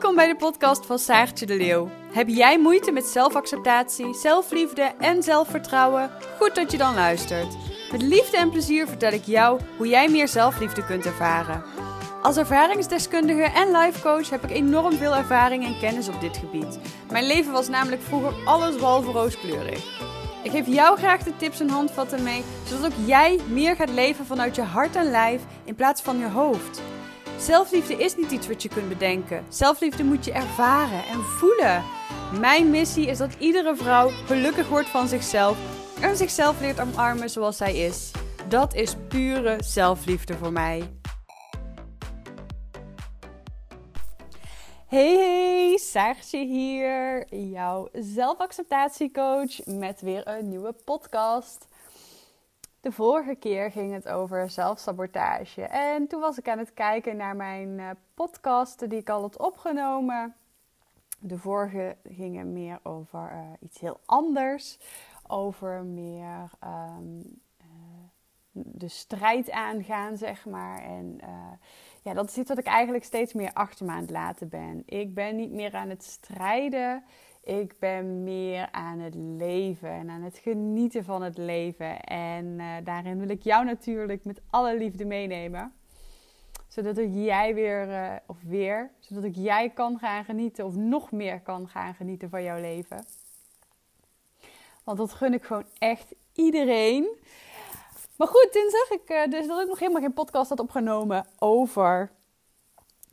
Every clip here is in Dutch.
Welkom bij de podcast van Saartje de Leeuw. Heb jij moeite met zelfacceptatie, zelfliefde en zelfvertrouwen? Goed dat je dan luistert. Met liefde en plezier vertel ik jou hoe jij meer zelfliefde kunt ervaren. Als ervaringsdeskundige en lifecoach heb ik enorm veel ervaring en kennis op dit gebied. Mijn leven was namelijk vroeger alles behalve rooskleurig. Ik geef jou graag de tips en handvatten mee, zodat ook jij meer gaat leven vanuit je hart en lijf in plaats van je hoofd. Zelfliefde is niet iets wat je kunt bedenken. Zelfliefde moet je ervaren en voelen. Mijn missie is dat iedere vrouw gelukkig wordt van zichzelf en zichzelf leert omarmen zoals zij is. Dat is pure zelfliefde voor mij. Hey hey, hier, jouw zelfacceptatiecoach met weer een nieuwe podcast. De vorige keer ging het over zelfsabotage. En toen was ik aan het kijken naar mijn uh, podcasten die ik al had opgenomen. De vorige gingen meer over uh, iets heel anders. Over meer um, uh, de strijd aangaan, zeg maar. En ja, dat is iets wat ik eigenlijk steeds meer achter me aan het laten ben. Ik ben niet meer aan het strijden. Ik ben meer aan het leven en aan het genieten van het leven. En uh, daarin wil ik jou natuurlijk met alle liefde meenemen. Zodat ik jij weer, uh, of weer, zodat ik jij kan gaan genieten of nog meer kan gaan genieten van jouw leven. Want dat gun ik gewoon echt iedereen. Maar goed, zag ik uh, dus dat ik nog helemaal geen podcast had opgenomen over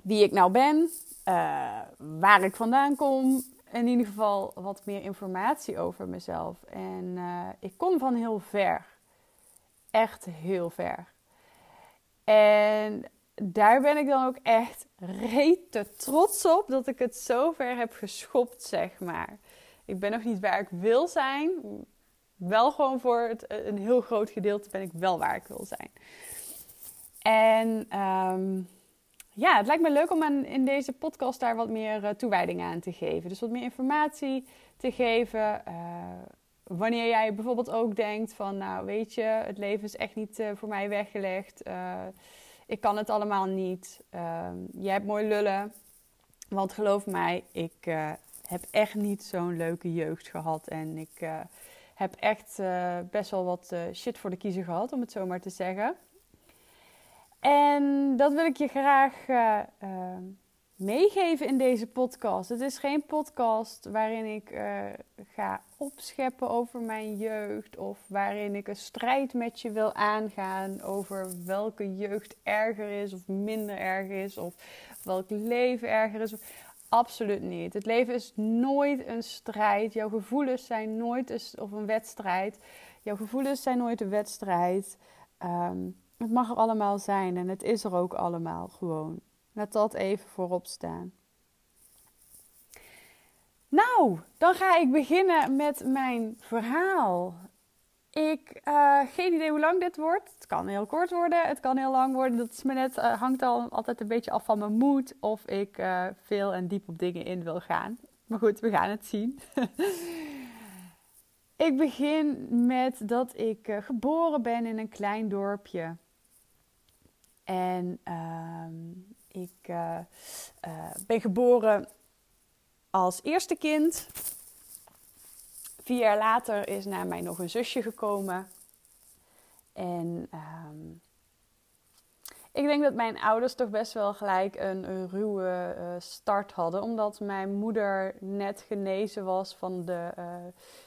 wie ik nou ben, waar ik vandaan kom, in ieder geval wat meer informatie over mezelf. En uh, ik kom van heel ver. Echt heel ver. En daar ben ik dan ook echt rete trots op dat ik het zo ver heb geschopt, zeg maar. Ik ben nog niet waar ik wil zijn. Wel gewoon voor het, een heel groot gedeelte ben ik wel waar ik wil zijn. En um, ja, het lijkt me leuk om in deze podcast daar wat meer uh, toewijding aan te geven. Dus wat meer informatie te geven. Uh, wanneer jij bijvoorbeeld ook denkt van, nou weet je, het leven is echt niet uh, voor mij weggelegd. ik kan het allemaal niet. Ehm, je hebt mooi lullen. Want geloof mij, ik heb echt niet zo'n leuke jeugd gehad. En ik heb echt best wel wat shit voor de kiezer gehad, om het zo maar te zeggen. En dat wil ik je graag uh, uh, meegeven in deze podcast. Het is geen podcast waarin ik uh, ga opscheppen over mijn jeugd of waarin ik een strijd met je wil aangaan over welke jeugd erger is of minder erg is of welk leven erger is. Absoluut niet. Het leven is nooit een strijd. Jouw gevoelens zijn nooit een, of een wedstrijd. Jouw gevoelens zijn nooit een wedstrijd. Um, het mag er allemaal zijn en het is er ook allemaal gewoon. Laat dat even voorop staan. Nou, dan ga ik beginnen met mijn verhaal. Ik uh, geen idee hoe lang dit wordt. Het kan heel kort worden, het kan heel lang worden. Dat is me net, uh, hangt al altijd een beetje af van mijn moed of ik uh, veel en diep op dingen in wil gaan. Maar goed, we gaan het zien. ik begin met dat ik geboren ben in een klein dorpje en uh, ik uh, uh, ben geboren als eerste kind. Vier jaar later is na mij nog een zusje gekomen. En um, ik denk dat mijn ouders toch best wel gelijk een, ruwe uh, start hadden. Omdat mijn moeder net genezen was van de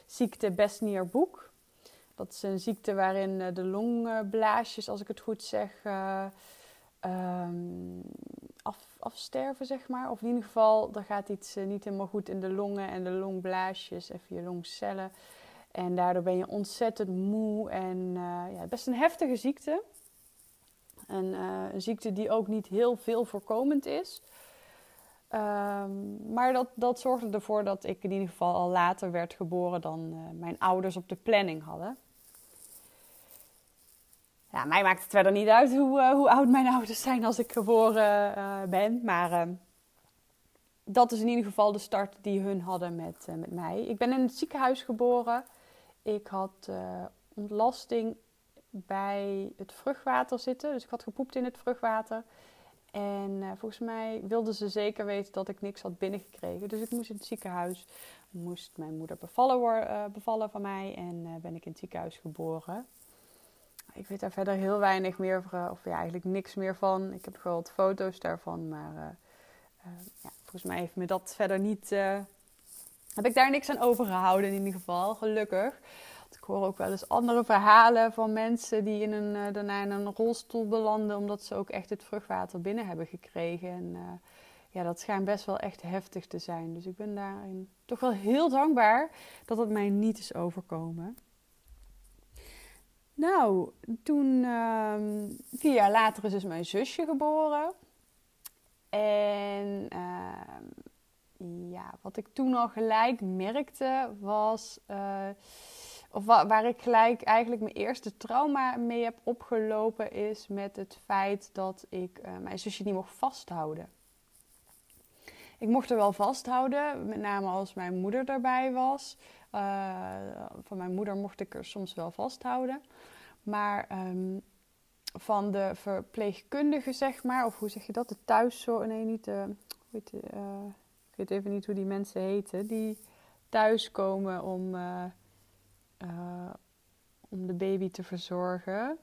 ziekte Besnier-Boek. Dat is een ziekte waarin eh, de longblaasjes, als ik het goed zeg, uh, um, af, afsterven, zeg maar. Of in ieder geval, er gaat iets uh, niet helemaal goed in de longen en de longblaasjes, even je longcellen. En daardoor ben je ontzettend moe en uh, ja, best een heftige ziekte. En, een ziekte die ook niet heel veel voorkomend is. Um, maar dat, dat zorgde ervoor dat ik in ieder geval al later werd geboren dan mijn ouders op de planning hadden. Ja, mij maakt het verder niet uit hoe, uh, hoe oud mijn ouders zijn als ik geboren uh, ben. Maar uh, dat is in ieder geval de start die hun hadden met, met mij. Ik ben in het ziekenhuis geboren. Ik had ontlasting bij het vruchtwater zitten. Dus ik had gepoept in het vruchtwater. En volgens mij wilden ze zeker weten dat ik niks had binnengekregen. Dus ik moest in het ziekenhuis. Moest mijn moeder bevallen, bevallen van mij. En ben ik in het ziekenhuis geboren. Ik weet daar verder heel weinig meer van. Of ja, eigenlijk niks meer van. Ik heb gewoon wat foto's daarvan. Maar ja, volgens mij heeft me dat verder niet... heb ik daar niks aan overgehouden in ieder geval. Gelukkig. Ik hoor ook wel eens andere verhalen van mensen die in een, uh, daarna in een rolstoel belanden. omdat ze ook echt het vruchtwater binnen hebben gekregen. En ja, dat schijnt best wel echt heftig te zijn. Dus ik ben daarin toch wel heel dankbaar dat het mij niet is overkomen. Nou, toen, uh, vier jaar later is dus mijn zusje geboren. En ehm, ja, wat ik toen al gelijk merkte was eh, of waar ik gelijk eigenlijk mijn eerste trauma mee heb opgelopen, is met het feit dat ik uh, mijn zusje niet mocht vasthouden. Ik mocht er wel vasthouden, met name als mijn moeder erbij was. Uh, van mijn moeder mocht ik er soms wel vasthouden. Maar um, van de verpleegkundige, zeg maar, of hoe zeg je dat? De thuiszorg. Nee, niet de. Weet, uh, ik weet even niet hoe die mensen heten. Die thuiskomen om uh, om de baby te verzorgen.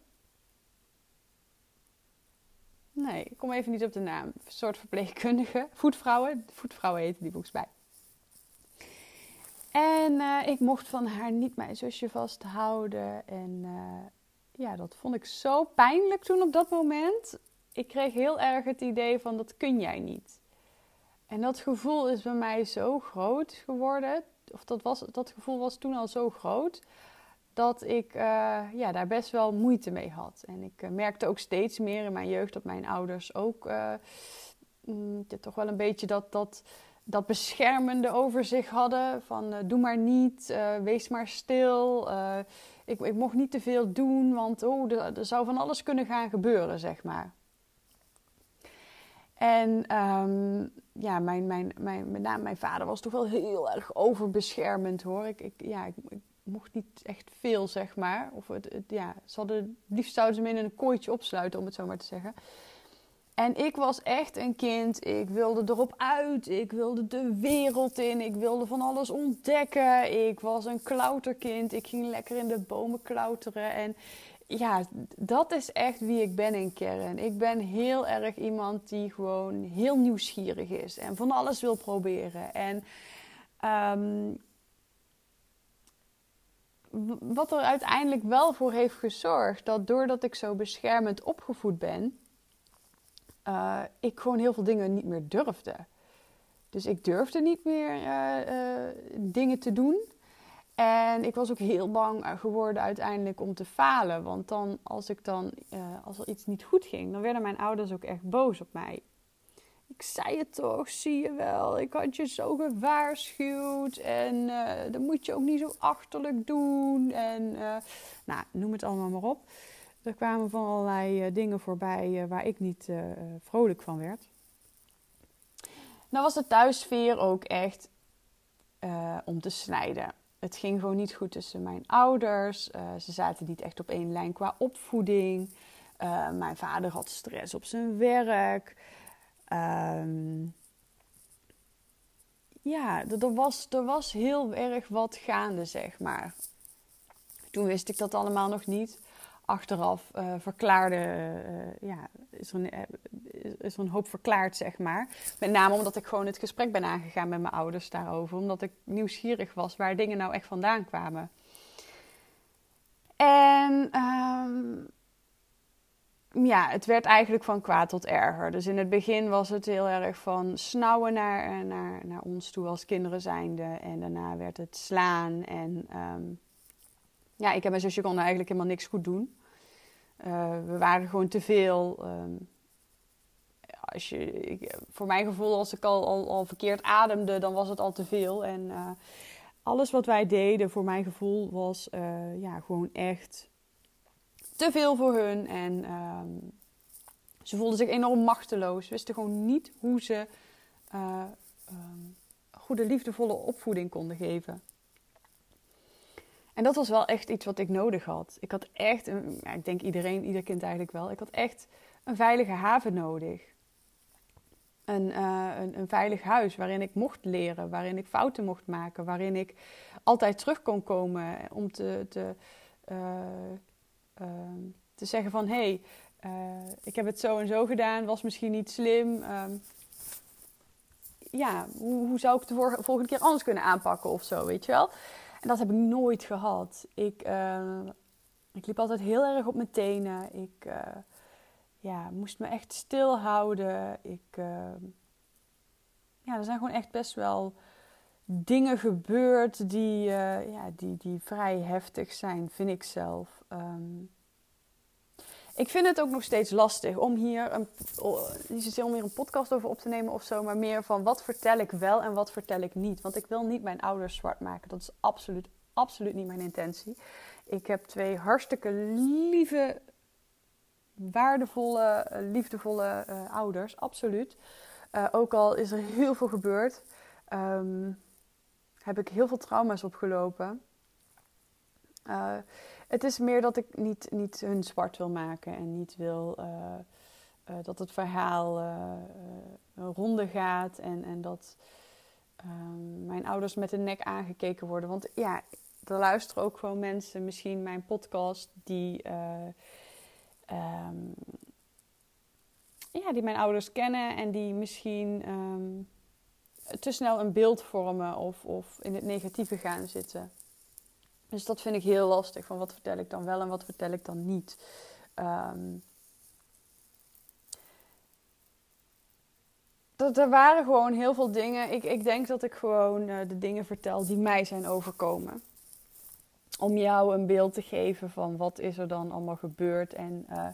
Nee, ik kom even niet op de naam. Een soort verpleegkundige. Voetvrouwen. Voetvrouwen heten die volgens mij. En uh, ik mocht van haar niet mijn zusje vasthouden. En uh, ja, dat vond ik zo pijnlijk toen op dat moment. Ik kreeg heel erg het idee van dat kun jij niet. En dat gevoel is bij mij zo groot geworden of dat, was, dat gevoel was toen al zo groot dat ik uh, ja, daar best wel moeite mee had. En ik merkte ook steeds meer in mijn jeugd dat mijn ouders ook mm, toch wel een beetje dat, dat, dat beschermende over zich hadden. Van doe maar niet, wees maar stil. ik, ik mocht niet te veel doen, want oh, er, zou van alles kunnen gaan gebeuren, zeg maar. En um, ja, mijn, mijn, mijn, met name mijn vader was toch wel heel erg overbeschermend hoor. Ik, ik ja, ik, mocht niet echt veel, zeg maar. Of het, het, ja, ze hadden, liefst zouden ze me in een kooitje opsluiten, om het zo maar te zeggen. En ik was echt een kind. Ik wilde erop uit. Ik wilde de wereld in. Ik wilde van alles ontdekken. Ik was een klauterkind. Ik ging lekker in de bomen klauteren. En ja, dat is echt wie ik ben in kern. Ik ben heel erg iemand die gewoon heel nieuwsgierig is en van alles wil proberen. En um, wat er uiteindelijk wel voor heeft gezorgd dat doordat ik zo beschermend opgevoed ben, uh, ik gewoon heel veel dingen niet meer durfde. Dus ik durfde niet meer uh, uh, dingen te doen. En ik was ook heel bang geworden uiteindelijk om te falen. Want dan, als, ik dan, als er iets niet goed ging, dan werden mijn ouders ook echt boos op mij. Ik zei het toch, zie je wel. Ik had je zo gewaarschuwd. En uh, dan moet je ook niet zo achterlijk doen. En nou, noem het allemaal maar op. Er kwamen van allerlei dingen voorbij waar ik niet vrolijk van werd. Nou was de thuissfeer ook echt om te snijden het ging gewoon niet goed tussen mijn ouders. Ze zaten niet echt op één lijn qua opvoeding. Mijn vader had stress op zijn werk. Um, ja, er was, er was heel erg wat gaande, zeg maar. Toen wist ik dat allemaal nog niet achteraf uh, verklaarde, uh, ja, is er, een, eh, is een hoop verklaard, zeg maar. Met name omdat ik gewoon het gesprek ben aangegaan met mijn ouders daarover. Omdat ik nieuwsgierig was waar dingen nou echt vandaan kwamen. En um, ja, het werd eigenlijk van kwaad tot erger. Dus in het begin was het heel erg van snauwen naar, naar, naar ons toe als kinderen zijnde. En daarna werd het slaan. En um, ja, ik en mijn zusje konden eigenlijk helemaal niks goed doen. Uh, we waren gewoon te veel. Um, als je, voor mijn gevoel, als ik al, al, verkeerd ademde, dan was het al te veel. En uh, alles wat wij deden, voor mijn gevoel, was uh, ja, gewoon echt te veel voor hun. En um, ze voelden zich enorm machteloos. Wisten gewoon niet hoe ze um, goede, liefdevolle opvoeding konden geven. En dat was wel echt iets wat ik nodig had. Ik had echt, een, ik denk iedereen, ieder kind eigenlijk wel, ik had echt een veilige haven nodig. een, uh, een, een, veilig huis waarin ik mocht leren, waarin ik fouten mocht maken, waarin ik altijd terug kon komen om te, te, uh, te zeggen van hé, hey, ik heb het zo en zo gedaan, was misschien niet slim. Um, ja, hoe, hoe, zou ik het de volgende keer anders kunnen aanpakken of zo, weet je wel? En dat heb ik nooit gehad. Ik, ik liep altijd heel erg op mijn tenen. Ik ja, moest me echt stilhouden. Ik, uh, ja, er zijn gewoon echt best wel dingen gebeurd die, ja, die, die vrij heftig zijn, vind ik zelf. Um, ik vind het ook nog steeds lastig om hier een, om hier een podcast over op te nemen of zo, maar meer van wat vertel ik wel en wat vertel ik niet. Want ik wil niet mijn ouders zwart maken. Dat is absoluut, absoluut niet mijn intentie. Ik heb twee hartstikke lieve, waardevolle, eh, liefdevolle uh, ouders, absoluut. Uh, ook al is er heel veel gebeurd, um, heb ik heel veel trauma's opgelopen. Uh, het is meer dat ik niet, niet hun zwart wil maken en niet wil dat het verhaal een ronde gaat en, en dat um, mijn ouders met de nek aangekeken worden. Want ja, er luisteren ook gewoon mensen, misschien mijn podcast, die Um, ja, die mijn ouders kennen en die misschien um, te snel een beeld vormen of, of in het negatieve gaan zitten. Dus dat vind ik heel lastig. Van wat vertel ik dan wel en wat vertel ik dan niet. Um, dat, er waren gewoon heel veel dingen. Ik, ik denk dat ik gewoon uh, de dingen vertel die mij zijn overkomen om jou een beeld te geven van wat is er dan allemaal gebeurd en uh,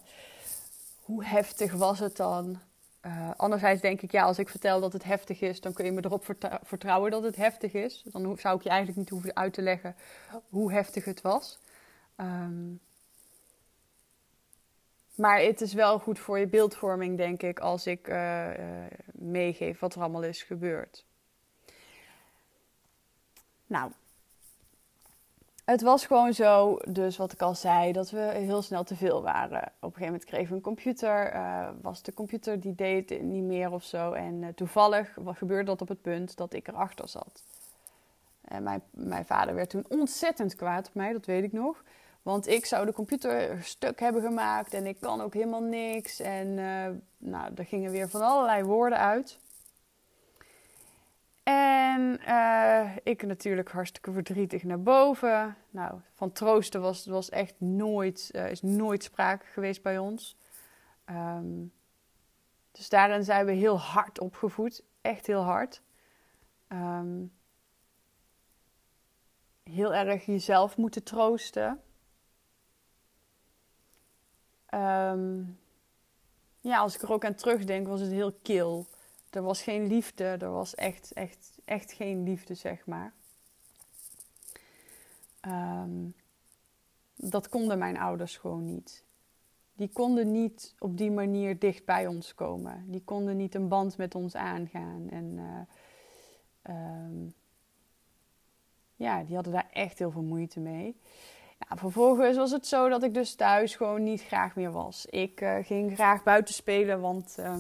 hoe heftig was het dan. Uh, anderzijds denk ik, ja, als ik vertel dat het heftig is, dan kun je me erop vertrouwen dat het heftig is. Dan zou ik je eigenlijk niet hoeven uit te leggen hoe heftig het was. Um, maar het is wel goed voor je beeldvorming, denk ik, als ik uh, meegeef wat er allemaal is gebeurd. Nou, het was gewoon zo, dus wat ik al zei, dat we heel snel te veel waren. Op een gegeven moment kregen we een computer. Uh, was de computer die deed niet meer of zo. En uh, toevallig gebeurde dat op het punt dat ik erachter zat. En mijn, mijn vader werd toen ontzettend kwaad op mij, dat weet ik nog. Want ik zou de computer stuk hebben gemaakt en ik kan ook helemaal niks. En uh, nou, er gingen weer van allerlei woorden uit. En uh, ik natuurlijk hartstikke verdrietig naar boven. Nou, van troosten was, was echt nooit, uh, is nooit sprake geweest bij ons. Um, dus daarin zijn we heel hard opgevoed. Echt heel hard. Um, heel erg jezelf moeten troosten. Um, ja, als ik er ook aan terugdenk, was het heel kil. Er was geen liefde, er was echt, echt, echt geen liefde, zeg maar. Um, dat konden mijn ouders gewoon niet. Die konden niet op die manier dicht bij ons komen. Die konden niet een band met ons aangaan. En uh, um, ja, die hadden daar echt heel veel moeite mee. Ja, vervolgens was het zo dat ik dus thuis gewoon niet graag meer was. Ik uh, ging graag buiten spelen, want uh,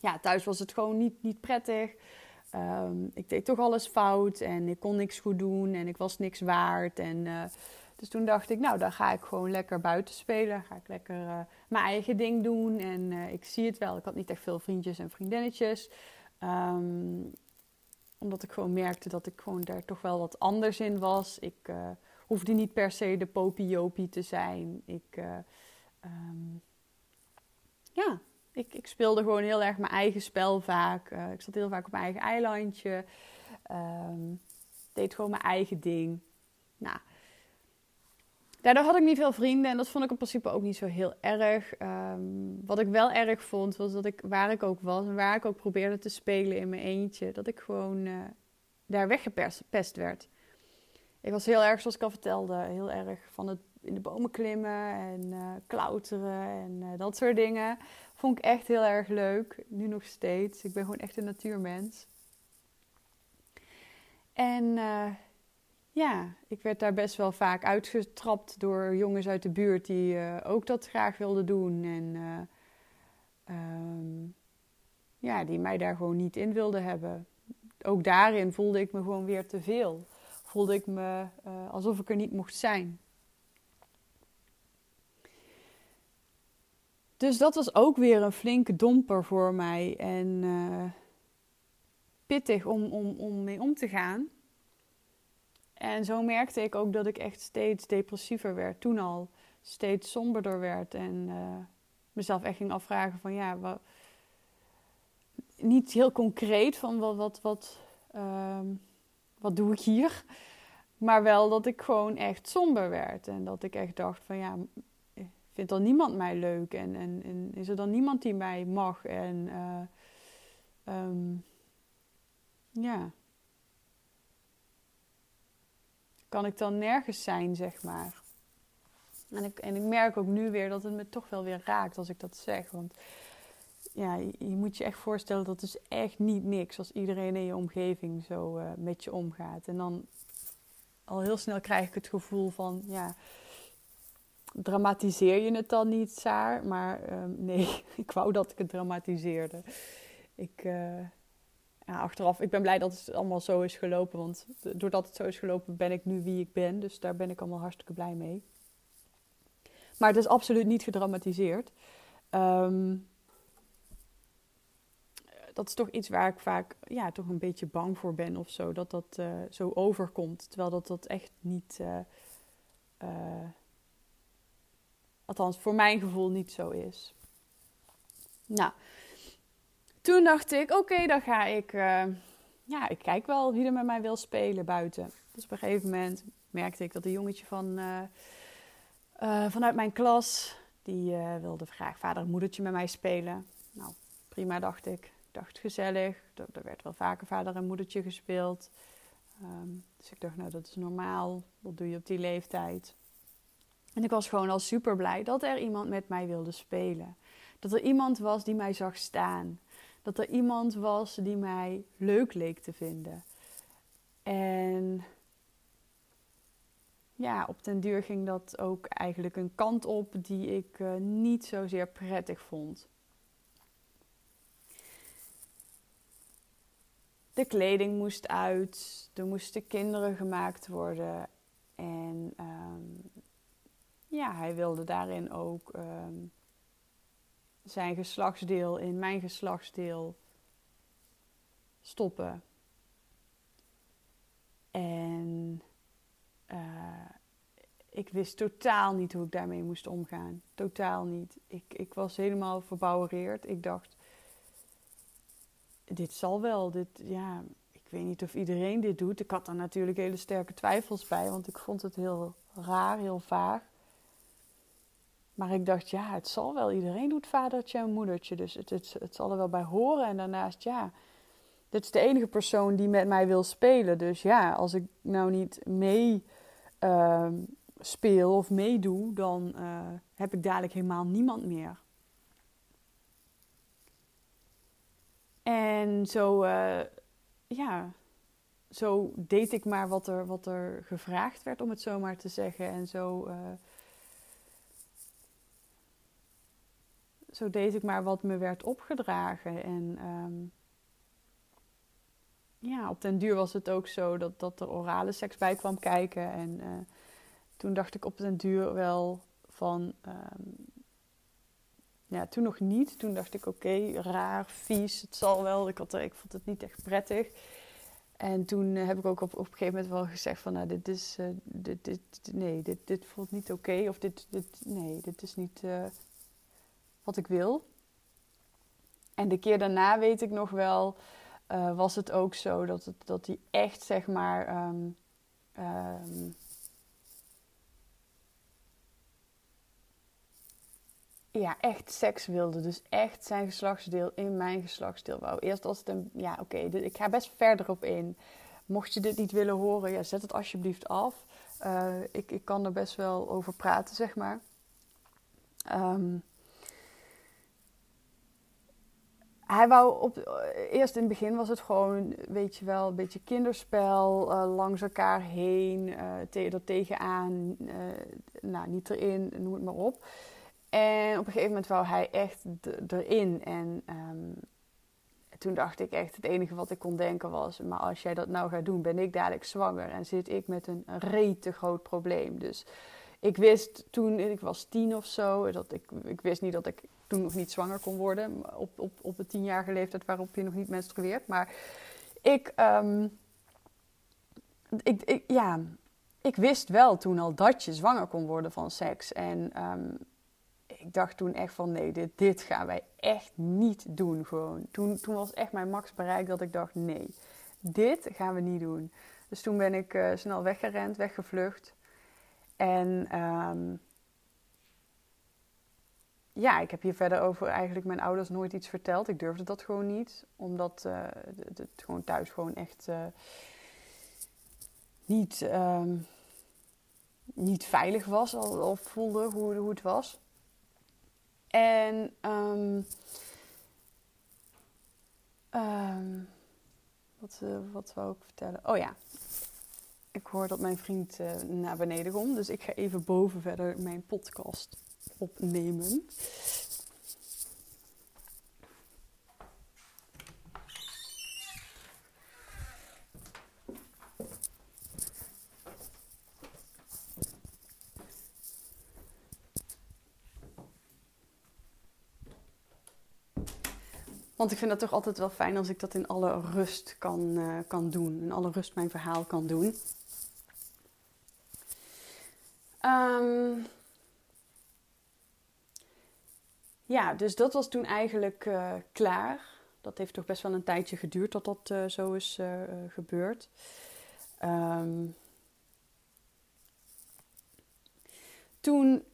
ja, thuis was het gewoon niet, niet prettig. Um, ik deed toch alles fout en ik kon niks goed doen en ik was niks waard. En, uh, dus toen dacht ik, nou, dan ga ik gewoon lekker buiten spelen. Ga ik lekker uh, mijn eigen ding doen. En uh, ik zie het wel, ik had niet echt veel vriendjes en vriendinnetjes. Um, omdat ik gewoon merkte dat ik gewoon daar toch wel wat anders in was. Ik hoefde niet per se de popiopie te zijn. Ik, um, ja, ik, ik, speelde gewoon heel erg mijn eigen spel vaak. Uh, ik zat heel vaak op mijn eigen eilandje. Um, deed gewoon mijn eigen ding. Nou, daardoor had ik niet veel vrienden en dat vond ik in principe ook niet zo heel erg. Um, wat ik wel erg vond, was dat ik waar ik ook was en waar ik ook probeerde te spelen in mijn eentje, dat ik gewoon uh, daar weggepest werd. Ik was heel erg, zoals ik al vertelde, heel erg van het in de bomen klimmen en uh, klauteren en dat soort dingen. Vond ik echt heel erg leuk. Nu nog steeds. Ik ben gewoon echt een natuurmens. En uh, ja, ik werd daar best wel vaak uitgetrapt door jongens uit de buurt die uh, ook dat graag wilden doen. En uh, um, ja, die mij daar gewoon niet in wilde hebben. Ook daarin voelde ik me gewoon weer te veel. Voelde ik me alsof ik er niet mocht zijn. Dus dat was ook weer een flinke domper voor mij. En uh, pittig om, om, om mee om te gaan. En zo merkte ik ook dat ik echt steeds depressiever werd. Toen al steeds somberder werd. En uh, mezelf echt ging afvragen van ja, wat, niet heel concreet van wat, wat, wat, uh, wat doe ik hier. Maar wel dat ik gewoon echt somber werd. En dat ik echt dacht van ja, vindt dan niemand mij leuk? En, en, en is er dan niemand die mij mag? En uh, um, ja. Kan ik dan nergens zijn, zeg maar. En ik, en ik merk ook nu weer dat het me toch wel weer raakt als ik dat zeg. Want ja, je, moet je echt voorstellen dat is echt niet niks als iedereen in je omgeving zo uh, met je omgaat. En dan al heel snel krijg ik het gevoel van, ja, dramatiseer je het dan niet, Saar? Maar um, nee, ik wou dat ik het dramatiseerde. Ik, uh, ja, achteraf, ik ben blij dat het allemaal zo is gelopen. Want doordat het zo is gelopen, ben ik nu wie ik ben. Dus daar ben ik allemaal hartstikke blij mee. Maar het is absoluut niet gedramatiseerd. Um, dat is toch iets waar ik vaak ja, toch een beetje bang voor ben of zo. Dat dat uh, zo overkomt. Terwijl dat dat echt niet. Uh, althans, voor mijn gevoel niet zo is. Nou, toen dacht ik: oké, dan ga ik. ja, ik kijk wel wie er met mij wil spelen buiten. Dus op een gegeven moment merkte ik dat een jongetje van, vanuit mijn klas. die wilde graag vader en moedertje met mij spelen. Nou, prima, dacht ik dacht gezellig. Er, werd wel vaker vader en moedertje gespeeld. Um, dus ik dacht, nou dat is normaal. Dat doe je op die leeftijd. En ik was gewoon al super blij dat er iemand met mij wilde spelen. Dat er iemand was die mij zag staan. Dat er iemand was die mij leuk leek te vinden. En ja, op den duur ging dat ook eigenlijk een kant op die ik uh, niet zozeer prettig vond. de kleding moest uit, er moesten kinderen gemaakt worden. En um, ja, hij wilde daarin ook um, zijn geslachtsdeel in mijn geslachtsdeel stoppen. En uh, ik wist totaal niet hoe ik daarmee moest omgaan. Totaal niet. Ik, ik was helemaal verbouwereerd. Ik dacht, dit zal wel. Dit, ja, ik weet niet of iedereen dit doet. Ik had daar natuurlijk hele sterke twijfels bij, want ik vond het heel raar, heel vaag. Maar ik dacht, ja, het zal wel. Iedereen doet vadertje en moedertje. Dus het, het, het zal er wel bij horen. En daarnaast, ja, dit is de enige persoon die met mij wil spelen. Dus ja, als ik nou niet mee uh, speel of meedoe, dan uh, heb ik dadelijk helemaal niemand meer. En zo, uh, ja, zo deed ik maar wat er, wat er gevraagd werd, om het zo maar te zeggen. En zo, zo deed ik maar wat me werd opgedragen. En um, ja, op den duur was het ook zo dat, dat er orale seks bij kwam kijken. En uh, toen dacht ik op den duur wel van... Um, ja, toen nog niet. Toen dacht ik, oké, raar, vies, het zal wel. Ik, had er, ik vond het niet echt prettig. En toen eh, heb ik ook op, op een gegeven moment wel gezegd van, nou, dit is, uh, dit, dit, nee, dit, dit voelt niet oké. Of dit, dit, nee, dit is niet uh, wat ik wil. En de keer daarna weet ik nog wel, was het ook zo dat, het, dat hij echt, zeg maar, um, um, ja, echt seks wilde. Dus echt zijn geslachtsdeel in mijn geslachtsdeel wou. Eerst als het een... Ja, oké, ik ga best verder op in. Mocht je dit niet willen horen, ja, zet het alsjeblieft af. Uh, ik, ik kan er best wel over praten, zeg maar. Um, hij wou op, eerst in het begin was het gewoon, weet je wel, een beetje kinderspel, uh, langs elkaar heen, uh, te, er tegenaan, nou niet erin, noem het maar op. En op een gegeven moment wou hij echt erin. En um, toen dacht ik echt, het enige wat ik kon denken was... maar als jij dat nou gaat doen, ben ik dadelijk zwanger... en zit ik met een rete groot probleem. Dus ik wist toen, ik was tien of zo... Dat ik, ik wist niet dat ik toen nog niet zwanger kon worden... op, op, op de tienjarige leeftijd waarop je nog niet menstrueert. Maar ik, ehm, ik, ik, ja, ik wist wel toen al dat je zwanger kon worden van seks. En ehm, ik dacht toen echt van nee, dit, dit gaan wij echt niet doen gewoon. Toen, toen was echt mijn max bereikt dat ik dacht nee, dit gaan we niet doen. Dus toen ben ik uh, snel weggerend, weggevlucht. En ehm, ja, ik heb hier verder over eigenlijk mijn ouders nooit iets verteld. Ik durfde dat gewoon niet, omdat uh, het, gewoon thuis gewoon echt uh, niet, um, niet veilig was of voelde hoe, hoe het was. En um, um, wat, uh, wat wou ik vertellen? Oh ja, ik hoor dat mijn vriend uh, naar beneden komt. Dus ik ga even boven verder mijn podcast opnemen. Want ik vind het toch altijd wel fijn als ik dat in alle rust kan, uh, kan doen. In alle rust mijn verhaal kan doen. Um, ja, dus dat was toen eigenlijk uh, klaar. Dat heeft toch best wel een tijdje geduurd dat dat uh, zo is gebeurd. Um, toen,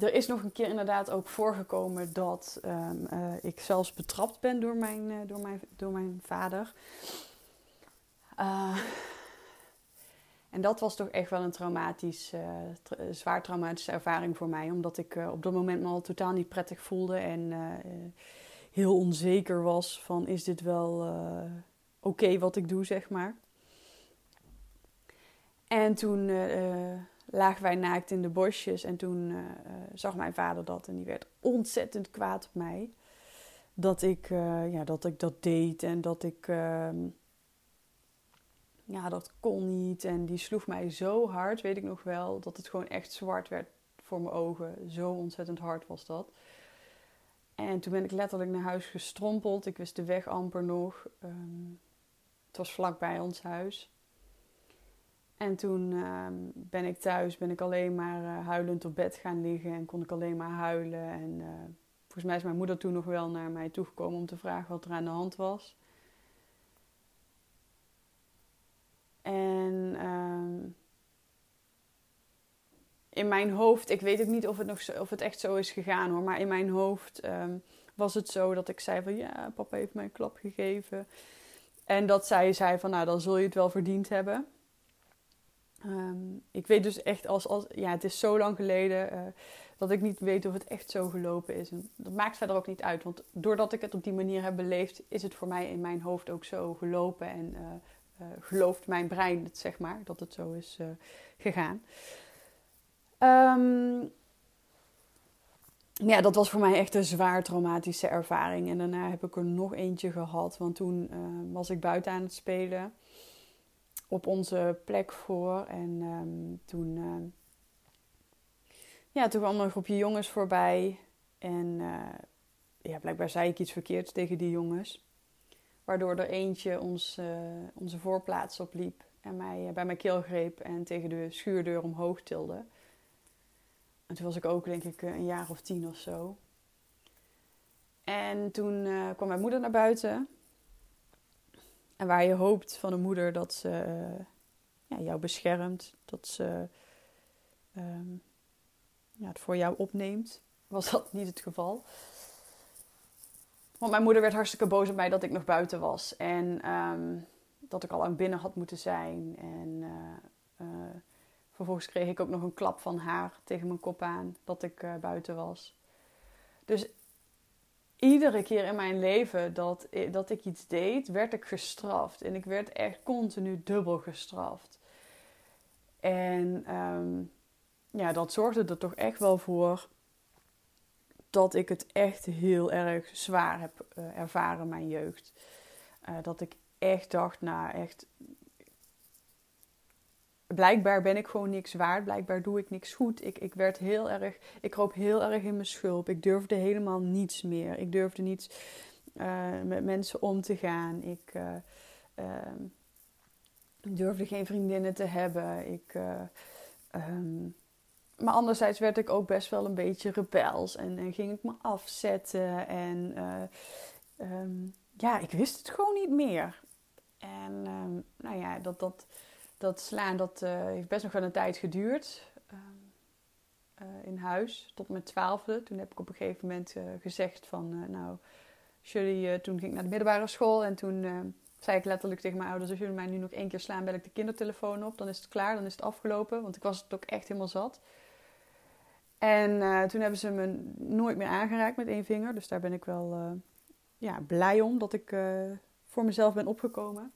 er is nog een keer inderdaad ook voorgekomen dat uh, ik zelfs betrapt ben door mijn, door mijn, door mijn vader. En dat was toch echt wel een traumatisch, tra zwaar traumatische ervaring voor mij. Omdat ik op dat moment me al totaal niet prettig voelde en heel onzeker was van is dit wel oké wat ik doe, zeg maar. En toen lagen wij naakt in de bosjes. En toen uh, zag mijn vader dat en die werd ontzettend kwaad op mij. Dat ik, uh, ja, dat, ik dat deed en dat ik. Ja, dat kon niet. En die sloeg mij zo hard, weet ik nog wel, dat het gewoon echt zwart werd voor mijn ogen. Zo ontzettend hard was dat. En toen ben ik letterlijk naar huis gestrompeld. Ik wist de weg amper nog. Um, het was vlakbij ons huis. En toen uh, ben ik thuis, ben ik alleen maar uh, huilend op bed gaan liggen en kon ik alleen maar huilen. En uh, volgens mij is mijn moeder toen nog wel naar mij toegekomen om te vragen wat er aan de hand was. En uh, in mijn hoofd, ik weet ook niet of het, nog of het echt zo is gegaan hoor, maar in mijn hoofd ehm, was het zo dat ik zei van ja, papa heeft mij een klap gegeven. En dat zij zei van nou, dan zul je het wel verdiend hebben. Um, ik weet dus echt als, als ja, het is zo lang geleden uh, dat ik niet weet of het echt zo gelopen is. Dat maakt verder ook niet uit, want doordat ik het op die manier heb beleefd, is het voor mij in mijn hoofd ook zo gelopen en uh, uh, gelooft mijn brein het, zeg maar, dat het zo is gegaan. Um, ja, dat was voor mij echt een zwaar traumatische ervaring. En daarna heb ik er nog eentje gehad, want toen was ik buiten aan het spelen op onze plek voor. En um, toen, ja, toen kwam er een groepje jongens voorbij. En uh, ja, blijkbaar zei ik iets verkeerds tegen die jongens. Waardoor er eentje ons, uh, onze voorplaats opliep. En mij bij mijn keel greep en tegen de schuurdeur omhoog tilde. En toen was ik ook, denk ik, een jaar of tien of zo. En toen kwam mijn moeder naar buiten. En waar je hoopt van een moeder dat ze ja, jou beschermt, dat ze um, ja, het voor jou opneemt, was dat niet het geval. Want mijn moeder werd hartstikke boos op mij dat ik nog buiten was. En um, dat ik al aan binnen had moeten zijn. En uh, uh, vervolgens kreeg ik ook nog een klap van haar tegen mijn kop aan dat ik uh, buiten was. Dus iedere keer in mijn leven dat, dat ik iets deed, werd ik gestraft. En ik werd echt continu dubbel gestraft. En um, ja, dat zorgde er toch echt wel voor dat ik het echt heel erg zwaar heb uh, ervaren, mijn jeugd. Uh, dat ik echt dacht, nou echt. Blijkbaar ben ik gewoon niks waard. Blijkbaar doe ik niks goed. Ik, ik werd heel erg. Ik kroop heel erg in mijn schulp. Ik durfde helemaal niets meer. Ik durfde niet uh, met mensen om te gaan. Ik ehm, durfde geen vriendinnen te hebben. Ik. Um, maar anderzijds werd ik ook best wel een beetje rebels en, ging ik me afzetten. En uh, um, ja, ik wist het gewoon niet meer. En um, nou ja, dat, dat, dat slaan dat, uh, heeft best nog wel een tijd geduurd. Uh, in huis, tot mijn twaalfde. Toen heb ik op een gegeven moment gezegd van... nou, jullie, toen ging ik naar de middelbare school en toen zei ik letterlijk tegen mijn ouders: Als jullie mij nu nog één keer slaan, bel ik de kindertelefoon op. Dan is het klaar, dan is het afgelopen. Want ik was het ook echt helemaal zat. En uh, toen hebben ze me nooit meer aangeraakt met één vinger. Dus daar ben ik wel uh, ja, blij om dat ik uh, voor mezelf ben opgekomen.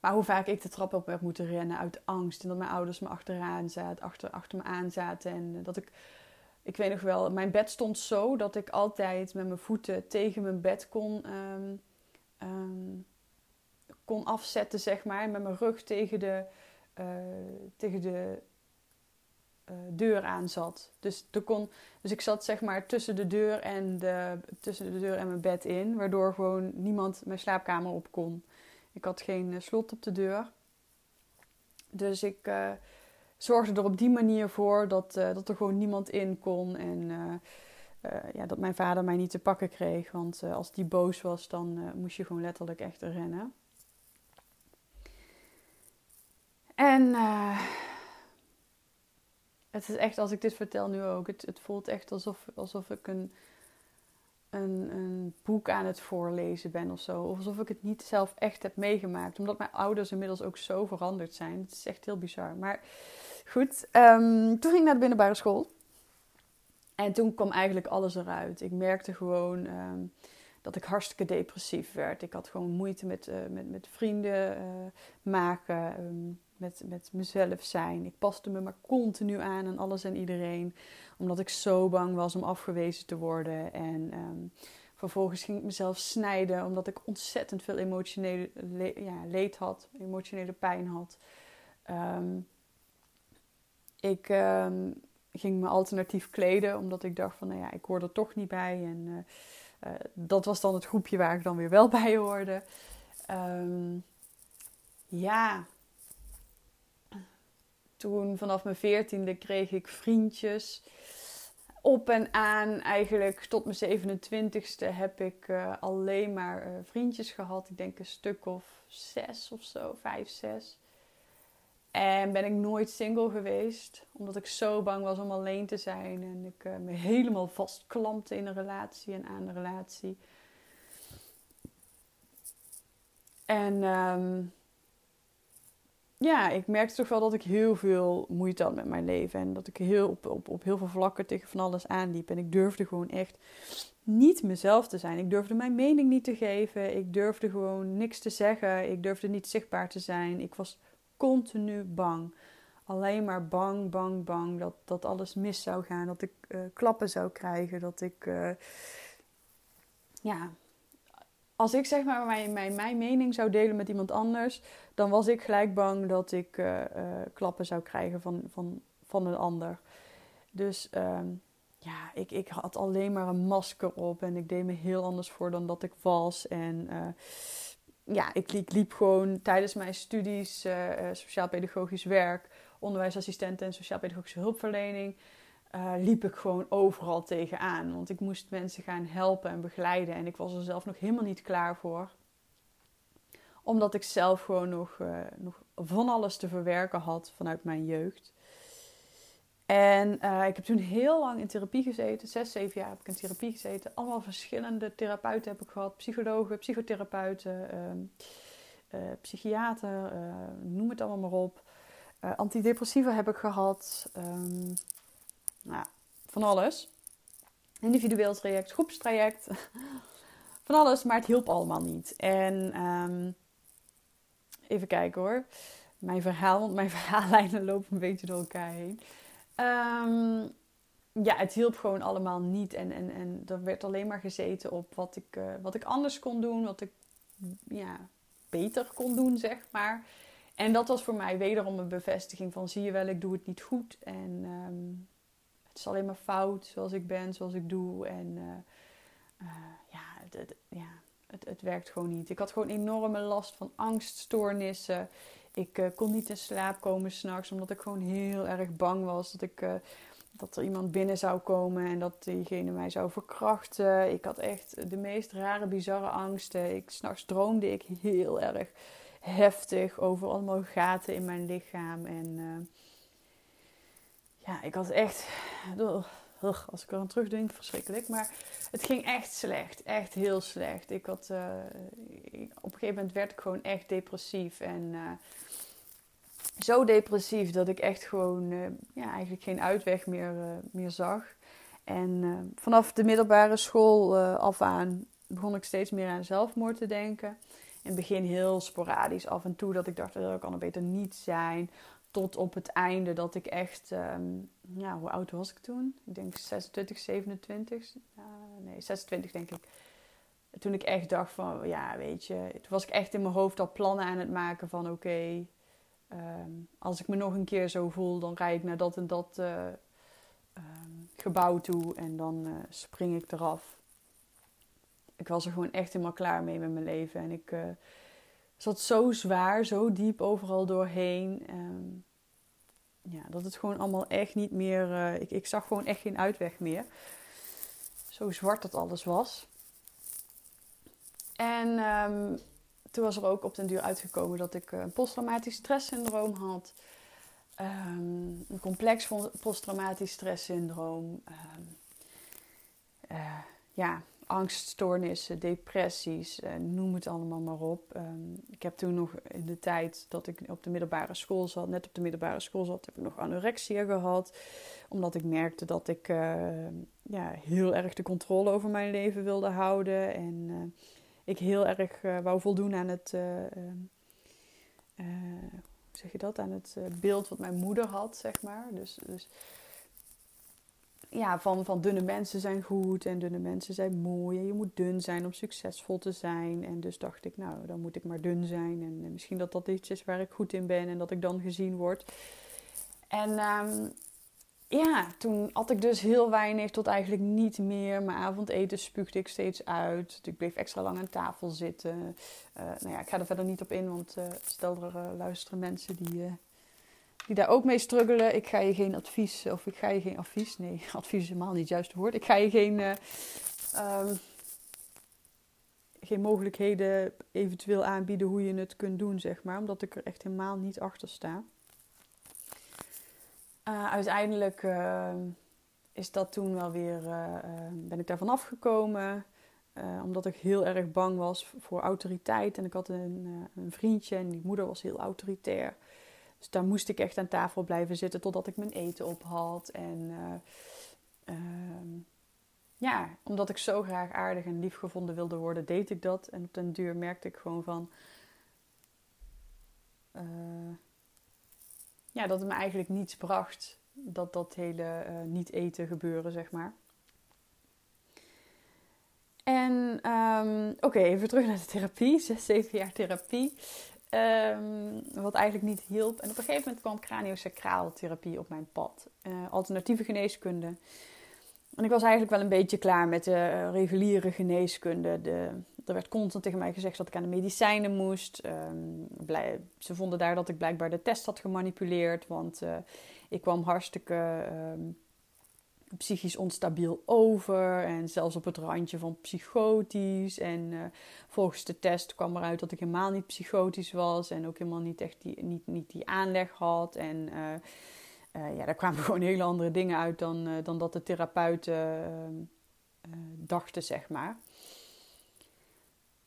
Maar hoe vaak ik de trap op heb moeten rennen uit angst. En dat mijn ouders me achteraan zaten, achter, achter me aan zaten. En dat ik, ik weet nog wel, mijn bed stond zo dat ik altijd met mijn voeten tegen mijn bed kon, um, um, kon afzetten, zeg maar. Met mijn rug tegen de, tegen de uh, deur aan zat. Dus, dus ik zat zeg maar tussen de deur en de, tussen de deur en mijn bed in, waardoor gewoon niemand mijn slaapkamer op kon. Ik had geen uh, slot op de deur. Dus ik uh, zorgde er op die manier voor dat, dat er gewoon niemand in kon. En ja, dat mijn vader mij niet te pakken kreeg. Want als die boos was, dan moest je gewoon letterlijk echt rennen. En het is echt, als ik dit vertel nu ook, het, het voelt echt alsof, alsof ik een, een, een boek aan het voorlezen ben of zo. Of alsof ik het niet zelf echt heb meegemaakt. Omdat mijn ouders inmiddels ook zo veranderd zijn. Het is echt heel bizar. Maar goed, um, toen ging ik naar de binnenbare school. En toen kwam eigenlijk alles eruit. Ik merkte gewoon um, dat ik hartstikke depressief werd. Ik had gewoon moeite met, uh, met, met vrienden uh, maken. Um, met, met mezelf zijn. Ik paste me maar continu aan aan alles en iedereen. Omdat ik zo bang was om afgewezen te worden. En um, vervolgens ging ik mezelf snijden. Omdat ik ontzettend veel emotionele le ja, leed had. Emotionele pijn had. Um, ik um, ging me alternatief kleden. Omdat ik dacht van nou ja, ik hoor er toch niet bij. En uh, uh, dat was dan het groepje waar ik dan weer wel bij hoorde. ja, toen vanaf mijn veertiende kreeg ik vriendjes. Op en aan, eigenlijk tot mijn 27ste heb ik uh, alleen maar uh, vriendjes gehad. Ik denk een stuk of zes of zo, vijf, zes. En ben ik nooit single geweest, omdat ik zo bang was om alleen te zijn. En ik uh, me helemaal vastklampte in een relatie en aan de relatie. En um, ja, ik merkte toch wel dat ik heel veel moeite had met mijn leven. En dat ik heel op, op, op heel veel vlakken tegen van alles aanliep. En ik durfde gewoon echt niet mezelf te zijn. Ik durfde mijn mening niet te geven. Ik durfde gewoon niks te zeggen. Ik durfde niet zichtbaar te zijn. Ik was continu bang. Alleen maar bang, bang, bang dat, dat alles mis zou gaan. Dat ik uh, klappen zou krijgen. Dat ik. Uh, ja, als ik zeg maar mijn, mijn, mijn mening zou delen met iemand anders, dan was ik gelijk bang dat ik uh, uh, klappen zou krijgen van, van, van een ander. Dus uh, ja, ik, ik had alleen maar een masker op en ik deed me heel anders voor dan dat ik was. En eh, ja, ik, liep gewoon tijdens mijn studies sociaal-pedagogisch werk, onderwijsassistent en sociaal-pedagogische hulpverlening uh, liep ik gewoon overal tegenaan. Want ik moest mensen gaan helpen en begeleiden. En ik was er zelf nog helemaal niet klaar voor. Omdat ik zelf gewoon nog, uh, nog van alles te verwerken had vanuit mijn jeugd. En uh, ik heb toen heel lang in therapie gezeten. Zes, zeven jaar heb ik in therapie gezeten. Allemaal verschillende therapeuten heb ik gehad. Psychologen, psychotherapeuten, ehm, psychiater, noem het allemaal maar op. antidepressiva heb ik gehad. Um, nou, van alles. Individueel traject, groepstraject. van alles, maar het hielp allemaal niet. En um, even kijken hoor. Mijn verhaal, want mijn verhaallijnen lopen een beetje door elkaar heen. Um, ja, het hielp gewoon allemaal niet. En, en, en er werd alleen maar gezeten op wat ik, uh, wat ik anders kon doen, wat ik ja, beter kon doen, zeg maar. En dat was voor mij wederom een bevestiging van zie je wel, ik doe het niet goed. En um, het is alleen maar fout zoals ik ben, zoals ik doe. En uh, uh, ja, het, het, ja het, het, werkt gewoon niet. Ik had gewoon enorme last van angststoornissen. Ik uh, kon niet in slaap komen s'nachts, omdat ik gewoon heel erg bang was dat, ik, dat er iemand binnen zou komen en dat diegene mij zou verkrachten. Ik had echt de meest rare, bizarre angsten. S'nachts droomde ik heel erg heftig over allemaal gaten in mijn lichaam. En ja, ik had echt. als ik er aan terugdenk, verschrikkelijk. Maar het ging echt slecht. Echt heel slecht. Ik had, uh, op een gegeven moment werd ik gewoon echt depressief. En uh, zo depressief dat ik echt gewoon uh, ja, eigenlijk geen uitweg meer, meer zag. En vanaf de middelbare school af aan begon ik steeds meer aan zelfmoord te denken. In het begin heel sporadisch af en toe dat ik dacht, dat kan er beter niet zijn tot op het einde dat ik echt, um, ja, hoe oud was ik toen? Ik denk 26, 27, uh, nee, 26 denk ik. Toen ik echt dacht van, ja, weet je, toen was ik echt in mijn hoofd al plannen aan het maken van, oké, um, als ik me nog een keer zo voel, dan rijd ik naar dat en dat uh, um, gebouw toe en dan uh, spring ik eraf. Ik was er gewoon echt helemaal klaar mee met mijn leven en ik uh, zat zo zwaar, zo diep overal doorheen. Um, ja, dat het gewoon allemaal echt niet meer. Uh, ik, ik zag gewoon echt geen uitweg meer. Zo zwart dat alles was. En um, toen was er ook op den duur uitgekomen dat ik een posttraumatisch stresssyndroom had. Um, een complex posttraumatisch stresssyndroom. Uh, ja, angststoornissen, depressies, uh, noem het allemaal maar op. Um, ik heb toen nog in de tijd dat ik op de middelbare school zat, net op de middelbare school zat, heb ik nog anorexia gehad. Omdat ik merkte dat ik uh, ja, heel erg de controle over mijn leven wilde houden. En uh, ik heel erg wou voldoen aan het, hoe zeg je dat, aan het beeld wat mijn moeder had, zeg maar. Dus, dus ja, van, van dunne mensen zijn goed en dunne mensen zijn mooi. En je moet dun zijn om succesvol te zijn. En dus dacht ik, nou, dan moet ik maar dun zijn. En, misschien dat dat iets is waar ik goed in ben en dat ik dan gezien word. En um, ja, toen had ik dus heel weinig tot eigenlijk niet meer. Mijn avondeten spuugde ik steeds uit. Ik bleef extra lang aan tafel zitten. Uh, nou ja, ik ga er verder niet op in, want uh, stel er uh, luisteren mensen die die daar ook mee struggelen. Ik ga je geen advies, of ik ga je geen advies, nee, advies is helemaal niet het juiste woord. Ik ga je geen, uh, um, geen mogelijkheden eventueel aanbieden hoe je het kunt doen, zeg maar. Omdat ik er echt helemaal niet achter sta. Uh, uiteindelijk uh, is dat toen wel weer, ben ik daarvan afgekomen. omdat ik heel erg bang was voor autoriteit. En ik had een, een vriendje en die moeder was heel autoritair. Dus daar moest ik echt aan tafel blijven zitten totdat ik mijn eten op had. En uh, uh, ja, omdat ik zo graag aardig en lief gevonden wilde worden, deed ik dat. En op den duur merkte ik gewoon van. Uh, ja, dat het me eigenlijk niets bracht. Dat dat hele niet eten gebeuren, zeg maar. En um, oké, even terug naar de therapie. Zes, zeven jaar therapie. Um, wat eigenlijk niet hielp. En op een gegeven moment kwam craniosacraal therapie op mijn pad. Uh, alternatieve geneeskunde. En ik was eigenlijk wel een beetje klaar met de uh, reguliere geneeskunde. De, er werd constant tegen mij gezegd dat ik aan de medicijnen moest. Blij, ze vonden daar dat ik blijkbaar de test had gemanipuleerd. Want uh, ik kwam hartstikke um, psychisch onstabiel over en zelfs op het randje van psychotisch. En uh, volgens de test kwam eruit dat ik helemaal niet psychotisch was en ook helemaal niet echt die, niet, niet die aanleg had. En uh, uh, ja, daar kwamen gewoon hele andere dingen uit dan, dan dat de therapeuten dachten, zeg maar.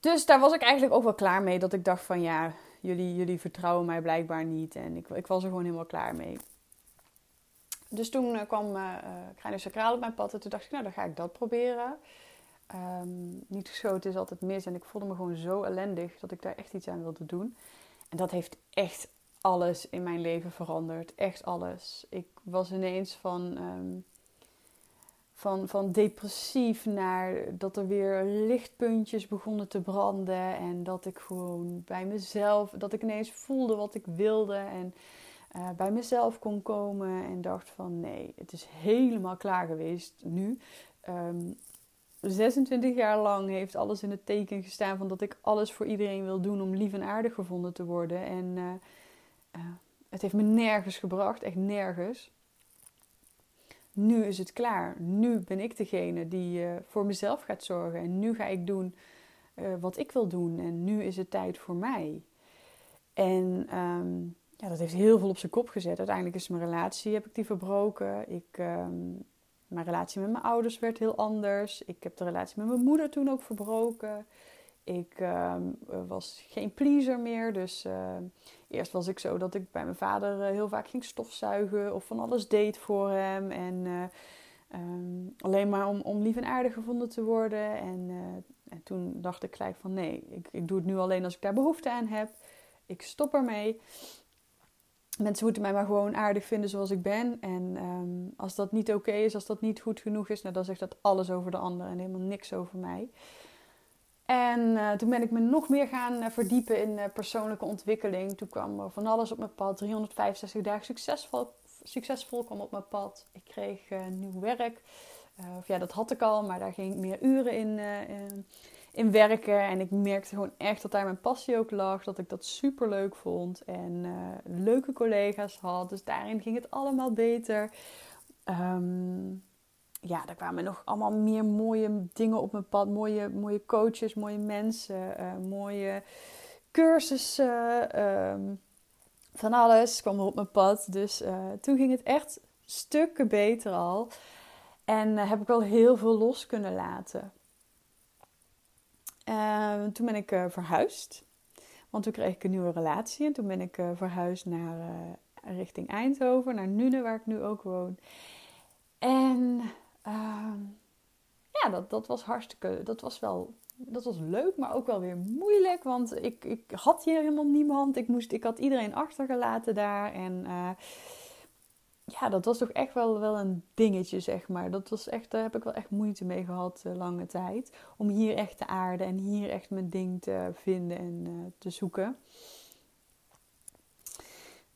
Dus daar was ik eigenlijk ook wel klaar mee. Dat ik dacht van ja, jullie, jullie vertrouwen mij blijkbaar niet. En ik, ik was er gewoon helemaal klaar mee. Dus toen uh, kwam uh, craniosacraal op mijn pad en toen dacht ik, nou dan ga ik dat proberen. Um, niet geschoten is altijd mis en ik voelde me gewoon zo ellendig dat ik daar echt iets aan wilde doen. En dat heeft echt alles in mijn leven veranderd. Echt alles. Ik was ineens van um, van, van depressief naar dat er weer lichtpuntjes begonnen te branden. En dat ik gewoon bij mezelf, dat ik ineens voelde wat ik wilde. En uh, bij mezelf kon komen en dacht van nee, het is helemaal klaar geweest nu. Um, ehm, 26 jaar lang heeft alles in het teken gestaan van dat ik alles voor iedereen wil doen om lief en aardig gevonden te worden. En uh, uh, het heeft me nergens gebracht, echt nergens nu is het klaar. Nu ben ik degene die voor mezelf gaat zorgen. En nu ga ik doen wat ik wil doen. En nu is het tijd voor mij. En um, ja, dat heeft heel veel op zijn kop gezet. Uiteindelijk is mijn relatie, heb ik die verbroken. Ik, um, mijn relatie met mijn ouders werd heel anders. Ik heb de relatie met mijn moeder toen ook verbroken. Ik uh, was geen pleaser meer. Dus uh, eerst was ik zo dat ik bij mijn vader uh, heel vaak ging stofzuigen of van alles deed voor hem. En um, alleen maar om, om lief en aardig gevonden te worden. En, en toen dacht ik gelijk van nee, ik doe het nu alleen als ik daar behoefte aan heb. Ik stop ermee. Mensen moeten mij maar gewoon aardig vinden zoals ik ben. En um, als dat niet oké is, als dat niet goed genoeg is, nou, dan zegt dat alles over de ander en helemaal niks over mij. En uh, toen ben ik me nog meer gaan uh, verdiepen in uh, persoonlijke ontwikkeling. Toen kwam er van alles op mijn pad. 365 dagen succesvol, succesvol kwam op mijn pad. Ik kreeg nieuw werk. of ja, dat had ik al, maar daar ging ik meer uren in, in, in, werken. En ik merkte gewoon echt dat daar mijn passie ook lag. Dat ik dat super leuk vond. En leuke collega's had. Dus daarin ging het allemaal beter. Um, ja, er kwamen nog allemaal meer mooie dingen op mijn pad. Mooie, mooie coaches, mooie mensen, uh, mooie cursussen. Uh, van alles kwam er op mijn pad. Dus uh, toen ging het echt stukken beter al. En heb ik wel heel veel los kunnen laten. Ehm, toen ben ik verhuisd. Want toen kreeg ik een nieuwe relatie. En toen ben ik verhuisd naar richting Eindhoven, naar Nune, waar ik nu ook woon. En uh, ja, dat, dat was hartstikke, dat was wel, dat was leuk, maar ook wel weer moeilijk. Want ik, ik had hier helemaal niemand. Ik, moest, ik had iedereen achtergelaten daar. En ja, dat was toch echt wel, wel een dingetje, zeg maar. Dat was echt, daar heb ik wel echt moeite mee gehad, uh, lange tijd. Om hier echt te aarden en hier echt mijn ding te vinden en uh, te zoeken.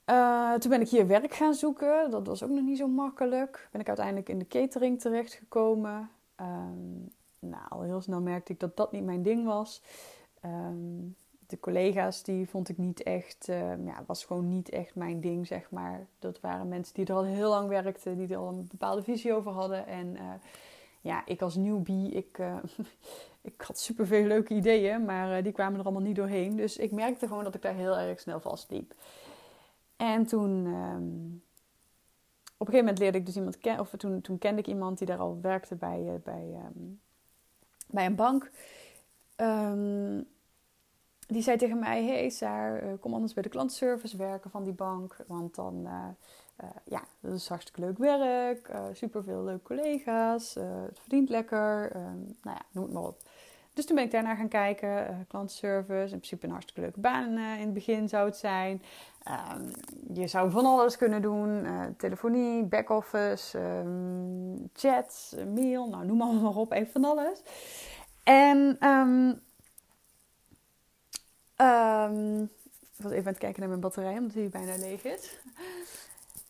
Uh, toen ben ik hier werk gaan zoeken. Dat was ook nog niet zo makkelijk. Ben ik uiteindelijk in de catering terechtgekomen. Um, nou, heel snel merkte ik dat dat niet mijn ding was. Um, de collega's die vond ik niet echt, uh, ja, was gewoon niet echt mijn ding, zeg maar. Dat waren mensen die er al heel lang werkten, die er al een bepaalde visie over hadden. En uh, ja, ik als newbie, ik, uh, ik had superveel leuke ideeën, maar die kwamen er allemaal niet doorheen. Dus ik merkte gewoon dat ik daar heel erg snel vastliep. En toen, um, op een gegeven moment leerde ik dus iemand kennen, of toen, toen kende ik iemand die daar al werkte bij, bij, um, bij een bank. Die zei tegen mij: Hey Saar, uh, kom anders bij de klantenservice werken van die bank. Want dan, uh, ja, dat is hartstikke leuk werk, super veel leuke collega's, het verdient lekker. nou ja, noem het maar op. Dus toen ben ik daarna gaan kijken. Klantenservice, in principe een hartstikke leuke baan in het begin zou het zijn. Um, je zou van alles kunnen doen. Telefonie, back-office, um, chat, mail. Nou, noem allemaal maar op. Even van alles. En um, ik was even aan het kijken naar mijn batterij, omdat die bijna leeg is.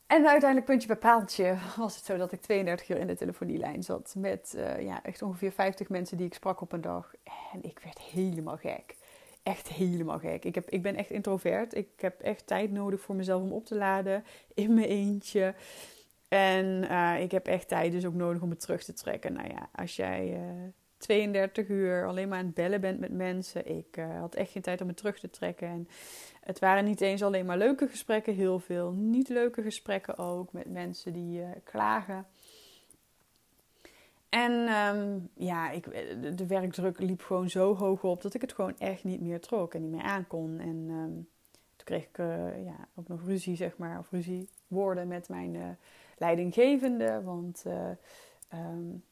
En uiteindelijk, puntje bij paaltje, was het zo dat ik 32 uur in de telefonielijn zat. Met uh, ja, echt ongeveer 50 mensen die ik sprak op een dag. En ik werd helemaal gek. Echt helemaal gek. Ik, heb, ik ben echt introvert. Ik heb echt tijd nodig voor mezelf om op te laden. In mijn eentje. En uh, ik heb echt tijd dus ook nodig om me terug te trekken. Nou ja, als jij uh, 32 uur alleen maar aan het bellen bent met mensen. Ik uh, had echt geen tijd om me terug te trekken. En het waren niet eens alleen maar leuke gesprekken, heel veel niet leuke gesprekken ook met mensen die uh, klagen. En um, ja, ik, de werkdruk liep gewoon zo hoog op dat ik het gewoon echt niet meer trok en niet meer aankon. En um, toen kreeg ik ja, ook nog ruzie, zeg maar, of ruzie woorden met mijn leidinggevende. Want um,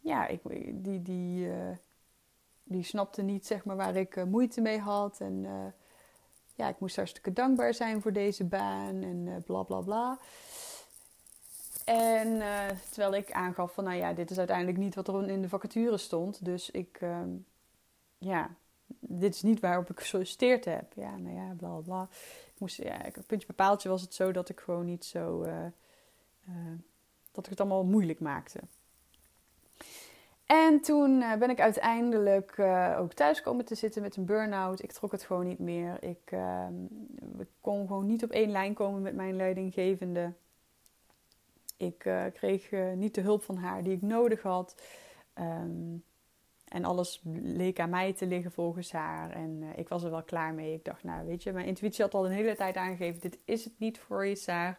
ja, ik, die, die, die snapte niet zeg maar, waar ik moeite mee had. En ja, ik moest hartstikke dankbaar zijn voor deze baan en bla bla bla. En terwijl ik aangaf van, nou ja, dit is uiteindelijk niet wat er in de vacature stond. Dus ik, uh, ja, dit is niet waarop ik gesolliciteerd heb. Ja, nou ja, bla bla. Ik moest, ja, puntje bepaaltje was het zo dat ik gewoon niet zo, dat ik het allemaal moeilijk maakte. En toen eh, ben ik uiteindelijk uh, ook thuis komen te zitten met een burn-out. Ik trok het gewoon niet meer. Ik uh, kon gewoon niet op één lijn komen met mijn leidinggevende. Ik uh, kreeg niet de hulp van haar die ik nodig had. Um, en alles leek aan mij te liggen volgens haar. En ik was er wel klaar mee. Ik dacht, nou weet je, mijn intuïtie had al een hele tijd aangegeven: dit is het niet voor je, Saar.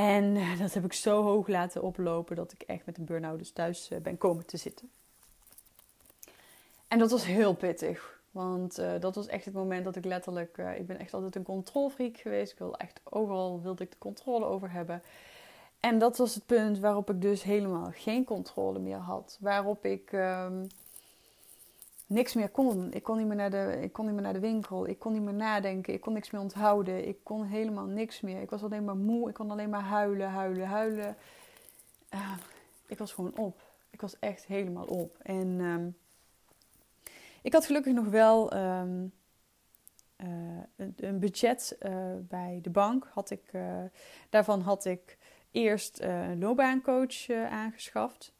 En eh, dat heb ik zo hoog laten oplopen dat ik echt met een burn-out dus thuis eh, ben komen te zitten. En dat was heel pittig. Want uh, dat was echt het moment dat ik letterlijk... Ik ben echt altijd een controlfreak geweest. Ik wil echt overal wilde ik de controle over hebben. En dat was het punt waarop ik dus helemaal geen controle meer had. Waarop ik... Um, niks meer kon. Ik kon niet meer, naar de, ik kon niet meer naar de winkel. Ik kon niet meer nadenken. Ik kon niks meer onthouden. Ik kon helemaal niks meer. Ik was alleen maar moe. Ik kon alleen maar huilen, huilen, huilen. Uh, ik was gewoon op. Ik was echt helemaal op. En um, ik had gelukkig nog wel um, uh, een, budget uh, bij de bank. Had ik, daarvan had ik eerst een loopbaancoach aangeschaft.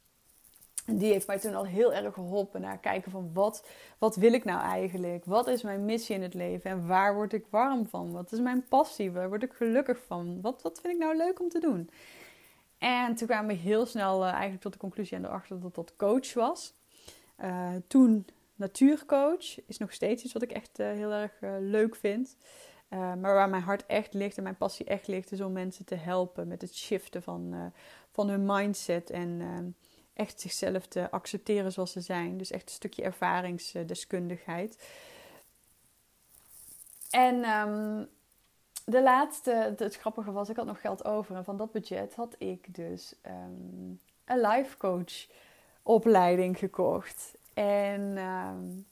Die heeft mij toen al heel erg geholpen naar kijken van wat, wat wil ik nou eigenlijk? Wat is mijn missie in het leven? En waar word ik warm van? Wat is mijn passie? Waar word ik gelukkig van? Wat, wat vind ik nou leuk om te doen? En toen kwamen we heel snel uh, eigenlijk tot de conclusie en erachter dat dat coach was. Uh, toen natuurcoach is nog steeds iets wat ik echt uh, heel erg leuk vind. maar waar mijn hart echt ligt en mijn passie echt ligt, is om mensen te helpen met het shiften van, van hun mindset en ehm, echt zichzelf te accepteren zoals ze zijn. Dus echt een stukje ervaringsdeskundigheid. En um, de laatste, het grappige was, ik had nog geld over. En van dat budget had ik dus um, een life coach opleiding gekocht. En um,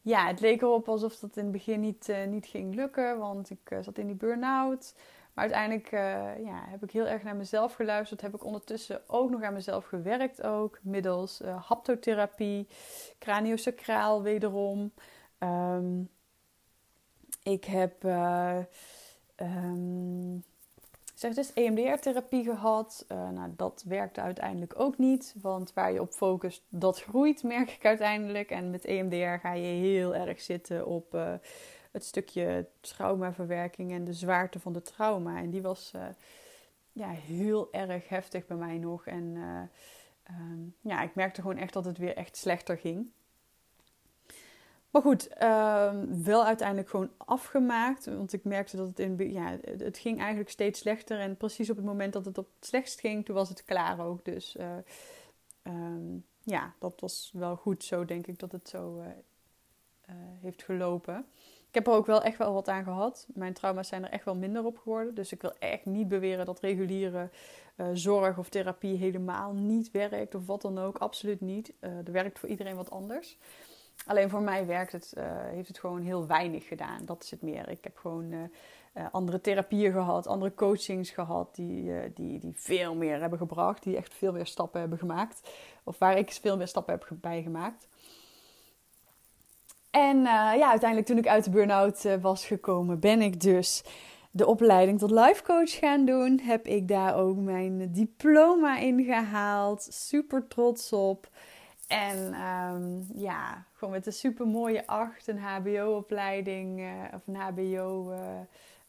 ja, het leek erop alsof dat in het begin niet, uh, niet ging lukken. Want ik uh, zat in die burn-out. Maar uiteindelijk uh, ja, heb ik heel erg naar mezelf geluisterd. Heb ik ondertussen ook nog aan mezelf gewerkt. Ook middels uh, haptotherapie, craniosacraal wederom. Um, ik heb uh, um, zeg dus EMDR-therapie gehad. nou, dat werkte uiteindelijk ook niet. Want waar je op focust, dat groeit, merk ik uiteindelijk. En met EMDR ga je heel erg zitten op het stukje traumaverwerking en de zwaarte van de trauma. En die was uh, ja, heel erg heftig bij mij nog. En uh, um, ja, ik merkte gewoon echt dat het weer echt slechter ging. Maar goed, um, wel uiteindelijk gewoon afgemaakt. Want ik merkte dat het in. Ja, het ging eigenlijk steeds slechter. En precies op het moment dat het op het slechtst ging, toen was het klaar ook. Dus uh, um, ja, dat was wel goed zo, denk ik, dat het zo heeft gelopen. Ik heb er ook wel echt wel wat aan gehad. Mijn trauma's zijn er echt wel minder op geworden. Dus ik wil echt niet beweren dat reguliere uh, zorg of therapie helemaal niet werkt. Of wat dan ook. Absoluut niet. Uh, er werkt voor iedereen wat anders. Alleen voor mij werkt het, uh, heeft het gewoon heel weinig gedaan. Dat is het meer. Ik heb gewoon andere therapieën gehad, andere coachings gehad. Die, die, die veel meer hebben gebracht. Die echt veel meer stappen hebben gemaakt. Of waar ik veel meer stappen heb bij gemaakt. En uh, ja, uiteindelijk toen ik uit de burn-out uh, was gekomen, ben ik dus de opleiding tot life coach gaan doen. Heb ik daar ook mijn diploma in gehaald. Super trots op. En um, ja, gewoon met een super mooie acht, een HBO-opleiding uh, of een HBO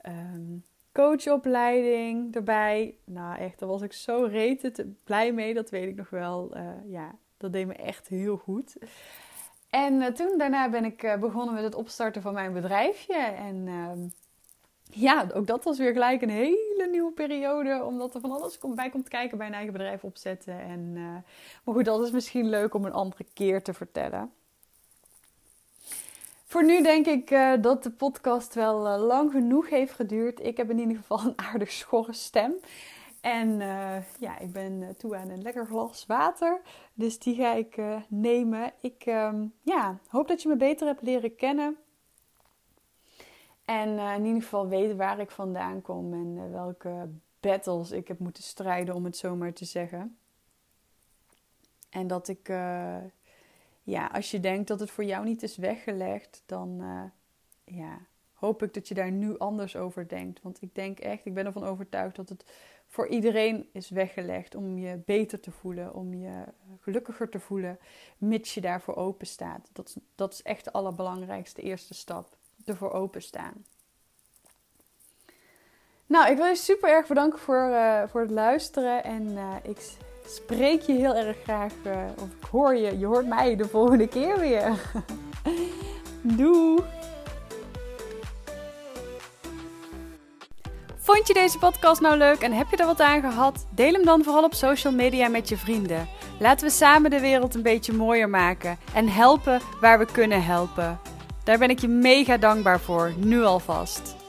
um, coachopleiding erbij. Nou, echt, daar was ik zo rete blij mee. Dat weet ik nog wel. ja, dat deed me echt heel goed. En uh, toen daarna ben ik uh, begonnen met het opstarten van mijn bedrijfje. En uh, ja, ook dat was weer gelijk een hele nieuwe periode. Omdat er van alles bij komt kijken bij een eigen bedrijf opzetten. En, uh, maar goed, dat is misschien leuk om een andere keer te vertellen. Voor nu denk ik dat de podcast wel lang genoeg heeft geduurd. Ik heb in ieder geval een aardig schorre stem. En uh, ja, ik ben eh, toe aan een lekker glas water. Dus die ga ik uh, nemen. Ik um, ja, hoop dat je me beter hebt leren kennen. En in ieder geval weet waar ik vandaan kom en welke battles ik heb moeten strijden, om het zo maar te zeggen. En dat ik, ja, als je denkt dat het voor jou niet is weggelegd, dan ja, hoop ik dat je daar nu anders over denkt. Want ik denk echt, ik ben ervan overtuigd dat het voor iedereen is weggelegd om je beter te voelen, om je gelukkiger te voelen, mits je daarvoor open staat. Dat, dat is echt de allerbelangrijkste eerste stap, ervoor openstaan. Nou, ik wil je super erg bedanken voor, uh, voor het luisteren en uh, ik spreek je heel erg graag, uh, of ik hoor je, je hoort mij de volgende keer weer. Doei! Vond je deze podcast nou leuk en heb je er wat aan gehad? Deel hem dan vooral op social media met je vrienden. Laten we samen de wereld een beetje mooier maken en helpen waar we kunnen helpen. Daar ben ik je mega dankbaar voor, nu alvast.